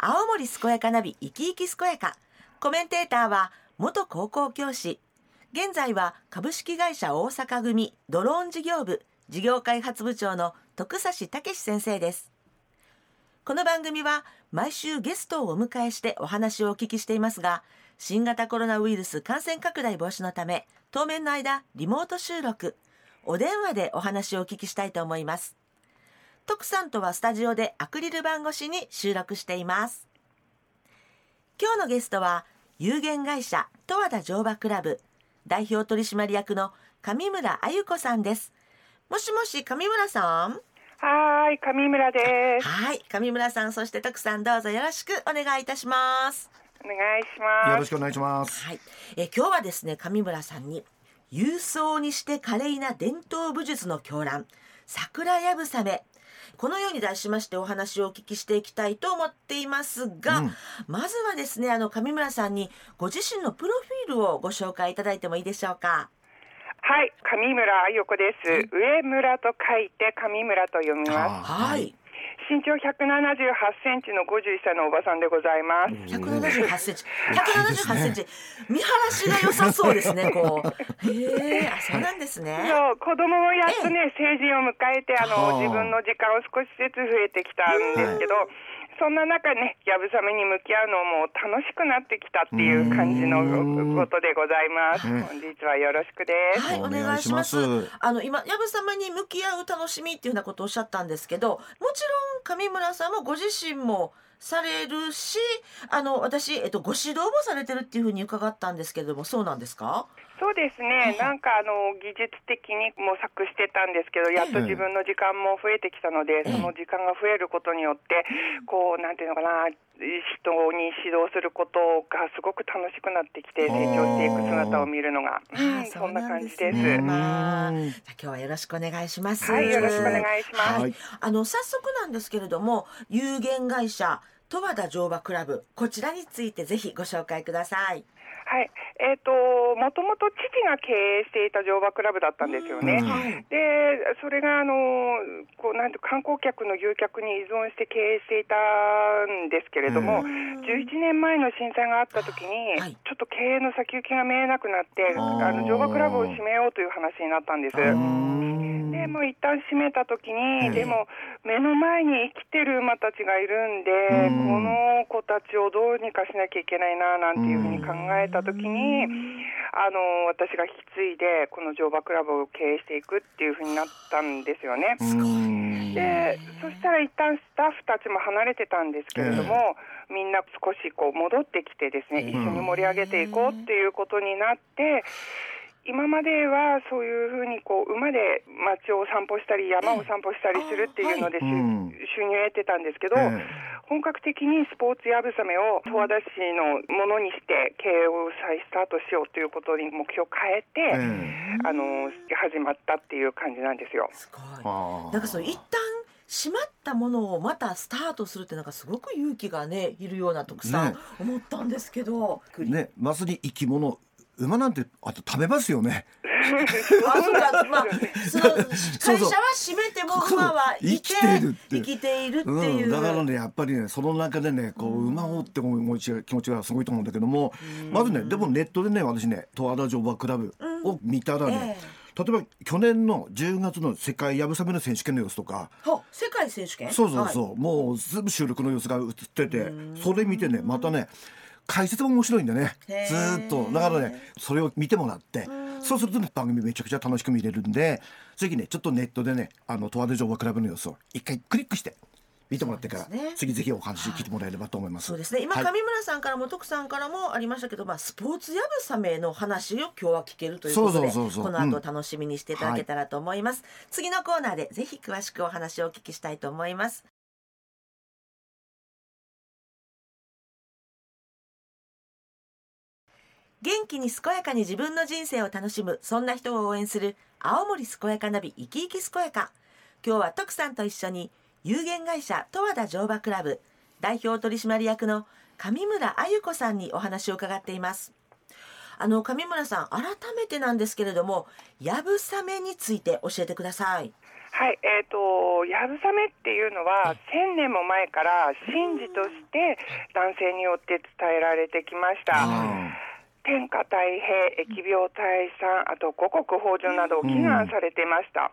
青森健やかナビ生き生き健やか。コメンテーターは元高校教師。現在は株式会社大阪組ドローン事業部事業開発部長の徳指武先生です。この番組は毎週ゲストをお迎えしてお話をお聞きしていますが新型コロナウイルス感染拡大防止のため当面の間リモート収録。お電話でお話をお聞きしたいと思います。徳さんとはスタジオでアクリル板越しに収録しています。今日のゲストは有限会社十和田乗馬クラブ代表取締役の上村あゆ子さんです。もしもし上村さん？はい上村です。はい上村さんそして徳さんどうぞよろしくお願いいたします。お願いします。よろしくお願いします。はい、え今日はですね上村さんに勇壮にして華麗な伝統武術の狂乱桜やぶさめこのように題しましてお話をお聞きしていきたいと思っていますが、うん。まずはですねあの上村さんにご自身のプロフィールをご紹介いただいてもいいでしょうか？はい上村あゆこです、上村と書いて上村と読みます。あはい身長178センチの51歳のおばさんでございます。178センチ。178センチ。見晴らしが良さそうですねこう。へえあそうなんですね。そう子供もやっとね成人を迎えてあの自分の時間を少しずつ増えてきたんですけど、そんな中ねやぶさめに向き合うのも楽しくなってきたっていう感じのことでございます。うん本日はよろしくです。はい、おお願いします。あの今、やぶさまに向き合う楽しみっていうようなことをおっしゃったんですけど、もちろん上村さんもご自身もされるし、あの私えっとご指導もされてるっていうふうに伺ったんですけれども、そうなんですか？そうですね、なんかあの技術的に模索してたんですけど、やっと自分の時間も増えてきたので、その時間が増えることによって、こうなんていうのかな、人に指導することがすごく楽しくなってきて、成長していく姿を見るのが、うん、そんな感じです。ねうん。まあ、じゃあ今日はよろしくお願いします。はい、よろしくお願いします。はいはい。あの早速なんですけれども、有限会社十和田乗馬クラブこちらについてぜひご紹介ください。はい、えっ、と、もともと父が経営していた乗馬クラブだったんですよね。でそれがあのこうなんて観光客の誘客に依存して経営していたんですけれども、うん。11年前の震災があった時に、はい。ちょっと経営の先行きが見えなくなってあの乗馬クラブを閉めようという話になったんです。うん。でもう一旦閉めた時に、ええでも目の前に生きてる馬たちがいるんで、うん。この子たちをどうにかしなきゃいけないななんていうふうに考えた時に、あの私が引き継いでこの乗馬クラブを経営していくっていうふうになったんですよね。うん。でそしたら一旦スタッフたちも離れてたんですけれども、みんな少しこう戻ってきてですね、一緒に盛り上げていこうっていうことになって。今まではそういうふうにこう馬で街を散歩したり山を散歩したりするっていうので収,、入を得てたんですけど、え本格的にスポーツやぶさめを十和田市のものにして経営を再スタートしようということに目標を変えて、えあの始まったっていう感じなんですよ。すごい。あなんかその一旦閉まったものをまたスタートするってなんかすごく勇気がねいるような徳さん、ね。思ったんですけど。ね。まさに生き物馬なんてあと食べますよね。まあその会社は閉めても馬は生きてるって生きているっていう。うん、だからねやっぱりねその中でねこう馬をって思い気持ちがすごいと思うんだけどもまずねでもネットでね私ね十和田乗馬クラブを見たらね、例えば去年の10月の世界やぶさめの選手権の様子とかは世界選手権？そうそうそう、もう全部収録の様子が映っててそれ見てねまたね解説も面白いんだね。ずーっと。だからねそれを見てもらってそうするとね番組めちゃくちゃ楽しく見れるんでぜひねちょっとネットでねあの十和田乗馬クラブの様子を一回クリックして見てもらってから、ね。次ぜひお話聞いてもらえればと思います。そうですね。今、はい。上村さんからも徳さんからもありましたけど、まあ、スポーツやぶさめの話を今日は聞けるということでそうそうそうそう。この後楽しみにしていただけたらと思います、次のコーナーでぜひ詳しくお話をお聞きしたいと思います元気に健やかに自分の人生を楽しむそんな人を応援する青森健やかナビ生き生き健やか。今日は徳さんと一緒に有限会社十和田乗馬クラブ代表取締役の上村あゆ子さんにお話を伺っています。あの上村さん改めてなんですけれどもやぶさめについて教えてください。ははい、えっ、と、やぶさめっていうのは、千年も前から神事として男性によって伝えられてきました。天下太平、疫病退散、あと五穀豊穣などを祈願されていました。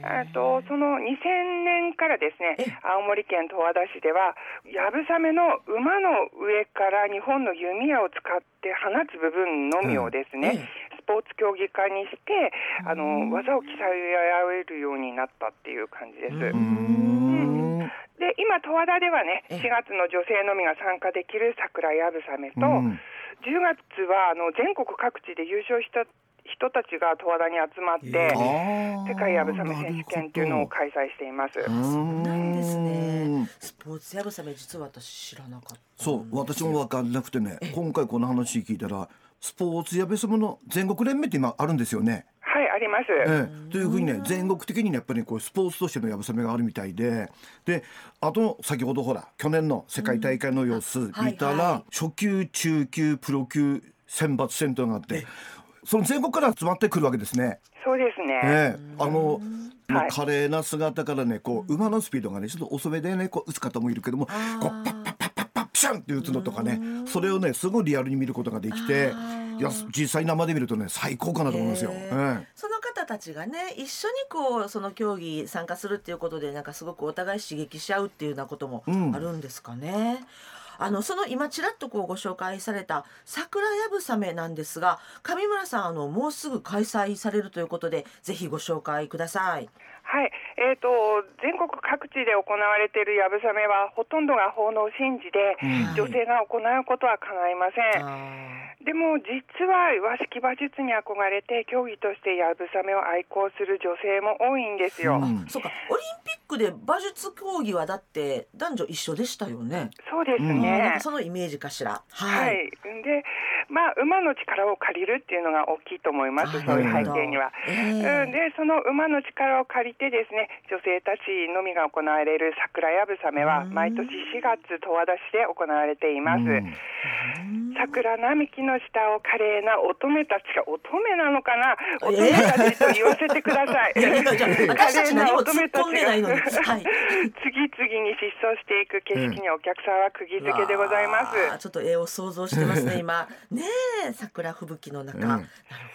えっとその2000年からですね、青森県十和田市では、やぶさめの馬の上から日本の弓矢を使って放つ部分のみをですね、スポーツ競技化にして、あの技を競い合えるようになったっていう感じです。うん。で今、十和田ではね、え4月の女性のみが参加できる桜やぶさめと、うん10月はあの全国各地で優勝した人たちが十和田に集まって、世界やぶさめ選手権っていうのを開催しています。うん。なんですね。スポーツやぶさめ実は私知らなかったそう私も分かんなくてね今回この話聞いたらスポーツやべそもの全国連盟って今あるんですよね。はい、あります。ええ、というふうにね全国的にねやっぱりこうスポーツとしてのやぶさめがあるみたいで。であと先ほどほら去年の世界大会の様子ん。見たら、はい。はい初級中級プロ級選抜戦闘があってその全国から集まってくるわけですね。そうですね。ええ、あの、はい。華麗な姿からねこう馬のスピードがねちょっと遅めでねこう打つ方もいるけどもこうパッシャンって打つのとかねそれをねすごいリアルに見ることができていや実際生で見るとね最高かなと思いますよ。その方たちがね一緒にこうその競技参加するっていうことでなんかすごくお互い刺激し合うっていうようなこともうんあるんですかね。あのその今ちらっとこうご紹介された桜やぶさめなんですが上村さんあのもうすぐ開催されるということでぜひご紹介ください。はい、えー、と全国各地で行われているやぶさめはほとんどが奉納神事で、うん。女性が行うことは叶いません。あでも実は和式馬術に憧れて競技としてやぶさめを愛好する女性も多いんですよ。うん。ーそうか。オリンピックで馬術競技はだって男女一緒でしたよね。そうですうん。そのイメージかしら。ははい。い、で、まあ、馬の力を借りるっていうのが大きいと思います、あそういう背景には。えーうん、で、その馬の力を借りてですね、女性たちのみが行われる桜やぶさめは、うん毎年4月、十和田市で行われています。うん桜並木の下を華麗な乙女たちが乙女なのかな？え乙女たちと言わせてください。いやいやじゃあ私たち何も突っ込んでないのに。華麗な乙女たちがはい。次々に疾走していく景色にお客さんは釘付けでございます。わあちょっと絵を想像してますね 今。ねえ桜吹雪の中、うん。なる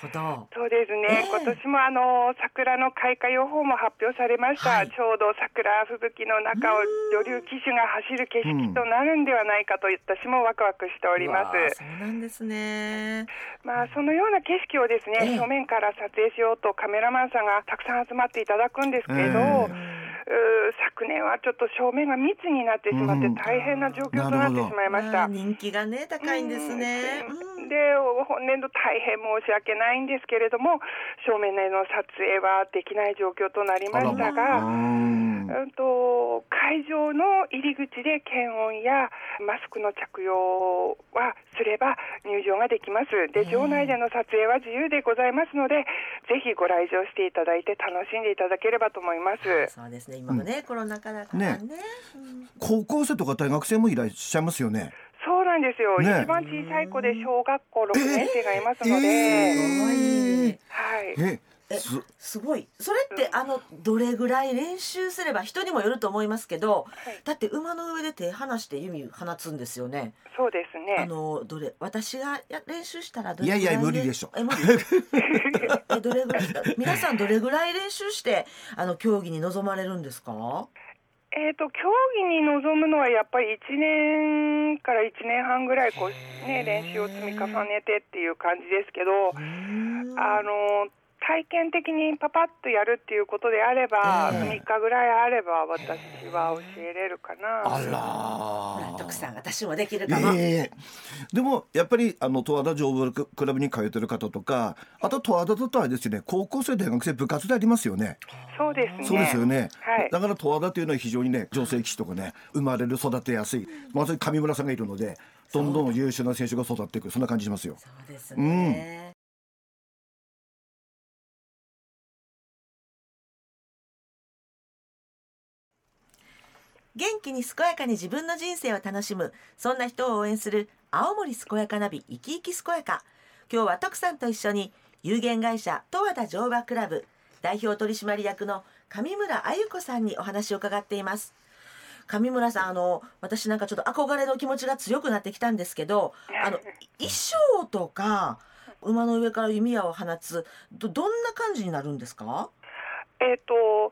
ほど。そうですね、ええ。今年もあの桜の開花予報も発表されました、はい。ちょうど桜吹雪の中を女流騎手が走る景色となるんではないかと私もワクワクしております。そうなんですね。まあそのような景色をですね、ええ。正面から撮影しようとカメラマンさんがたくさん集まっていただくんですけど、えー昨年はちょっと正面が密になってしまってうん大変な状況となってしまいました。あ人気がね高いんですね、うんうんで本年度大変申し訳ないんですけれども正面での撮影はできない状況となりましたあが。うんうんと会場の入り口で検温やマスクの着用はすれば入場ができます。で、場内での撮影は自由でございますので、ぜひご来場していただいて楽しんでいただければと思います。そうですね今のね、コロナ禍だからね。ね。うん。高校生とか大学生もいらっしゃいますよね。そうなんですよ。ね。一番小さい子で小学校6年生がいますので、えすごい。はい。え、えすすごい。それってあのどれぐらい練習すれば人にもよると思いますけど、はい。だって馬の上で手離して弓放つんですよね。そうですあね。のどれ私がや練習したらどれいやいやぐら無理でしょ。え無理？えどれぐらい皆さんどれぐらい練習してあの競技に臨まれるんですか？えー、と競技に臨むのはやっぱり1年から1年半ぐらいこう、ね、練習を積み重ねてっていう感じですけど、あの体験的にパパッとやるっていうことであれば、え3日ぐらいあれば私は教えれるかな。あほらら徳さん私もできるいかも、やいやいやでもやっぱりあの十和田城部クラブに通ってる方とかあと十和田だとあれですよね高校生大学生部活でありますよね。そうですね。そうですよね、はい。だから十和田というのは非常にね女性騎士とかね生まれる育てやすい。まさに上村さんがいるのでどんどん優秀な選手が育っていくそんな感じしますよ。そうですね、元気に健やかに自分の人生を楽しむ。そんな人を応援する青森健やかナビ生き生き健やか。今日は徳さんと一緒に有限会社十和田乗馬クラブ代表取締役の上村あゆ子さんにお話を伺っています。上村さんあの私なんかちょっと憧れの気持ちが強くなってきたんですけどあの衣装とか馬の上から弓矢を放つどどんな感じになるんですか？えっ、と衣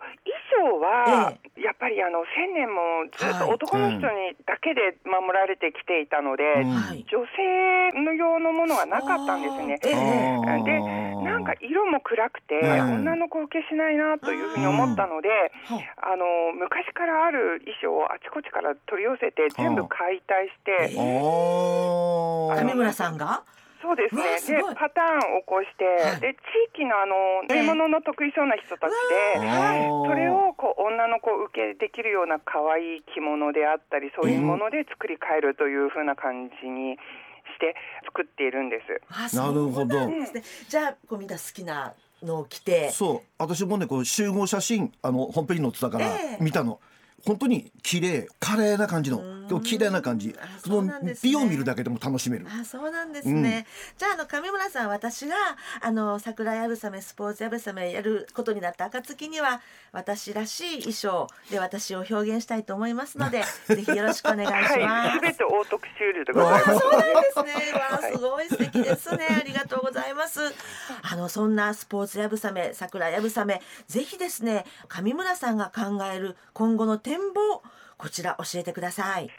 装は、やっぱりあの千年もずっとはい。男の人にだけで守られてきていたので、うん。はい。女性の用のものがなかったんですね。でなんか色も暗くて、うん。女の子受けしないなというふうに思ったので、はあの昔からある衣装をあちこちから取り寄せて全部解体して、村さんが？そうですね。でパターンを起こして、はい。で地域のあの縫い物の得意そうな人たちで、はい。それをこう女の子受けできるような可愛い着物であったりそういうもので作り変えるというふうな感じにして作っているんです。あなるほど。ね。じゃあこうみんな好きなのを着て。そう。私もねこう集合写真あのホームページに載ってたからええ。見たの、本当に綺麗華麗な感じの。んでも綺麗な感じあその美を見るだけでも楽しめるあそうなんですね、じゃああの上村さん私があの桜やぶさめスポーツやぶさめやることになった暁には私らしい衣装で私を表現したいと思いますので ぜひよろしくお願いします。はい、すべてオートクシュールでございます。そうなんですね。わあ、すごい素敵ですね。ありがとうございます。あの、そんなスポーツやぶさめ、桜やぶさめ、ぜひですね、上村さんが考える今後の展望、こちら教えてください。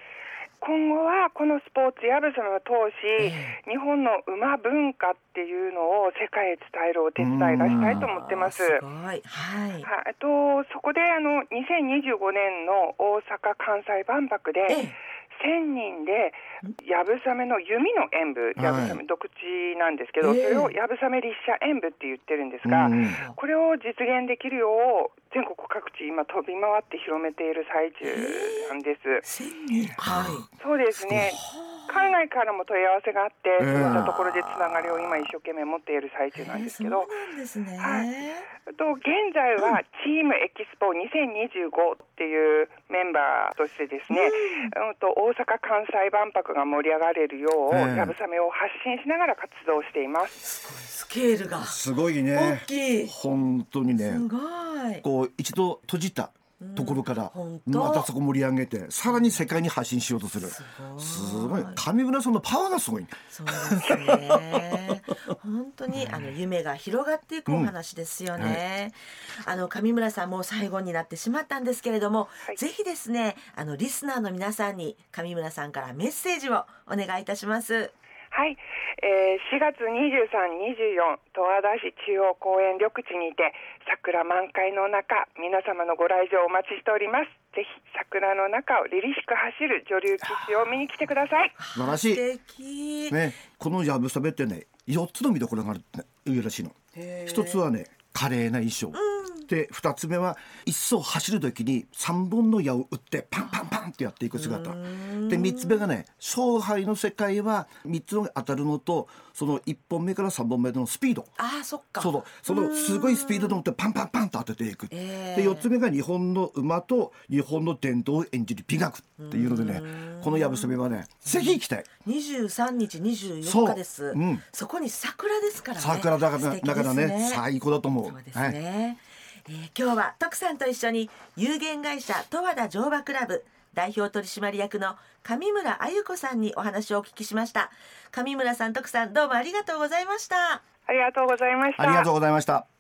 今後はこのスポーツやぶさめを通し、え日本の馬文化っていうのを世界へ伝えるお手伝いがしたいと思ってます。あーす。はい。はい、えっとそこであの2025年の大阪・関西万博でええ1000人でやぶさめの弓の演舞、やぶさめ独自なんですけど、ええ。それをやぶさめ立写演舞って言ってるんですが、うんこれを実現できるよう全国各地今飛び回って広めている最中なんです。そうですね。海外からも問い合わせがあって、ええそういったところでつながりを今一生懸命持っている最中なんですけど、えーそうなんですね。はいと現在はチームエキスポ2025っていうメンバーとしてですね、うん、と大阪・関西万博が盛り上がれるよう、ええやぶさめを発信しながら活動しています。すごいスケールがすごい大ねきい。本当にねすごい。こう一度閉じたところからまたそこ盛り上げてさらに世界に発信しようとする。すすごい。上村さんのパワーがすごい。そうですね。本当にあの夢が広がっていくお話ですよね。あの上村さんもう最後になってしまったんですけれども、はい。ぜひですねあのリスナーの皆さんに上村さんからメッセージをお願いいたします。はい、えー4月23、24十和田市中央公園緑地にて桜満開の中皆様のご来場お待ちしております。ぜひ桜の中を凛々しく走る女流騎士を見に来てください。素晴らしい。素敵。ねこのやぶさめってね4つの見どころがあるって言うらしいの一つはね華麗な衣装、で二つ目は一層走る時に三本の矢を打ってパンパンパンってやっていく姿。で三つ目がね勝敗の世界は三つのが当たるのとその一本目から三本目のスピード。ああそっか。そうそのすごいスピードで持ってパンパンパンと当てていく、ええで4つ目が日本の馬と日本の伝統を演じる美学っていうのでねこのやぶさめはねぜひ行きたい。23日24そう。日です。うん。そこに桜ですからね。桜だからだからね最高だと思う。そうですね、えー今日は徳さんと一緒に有限会社十和田乗馬クラブ代表取締役の上村あゆ子さんにお話をお聞きしました。上村さん徳さんどうもありがとうございました。ありがとうございました。ありがとうございました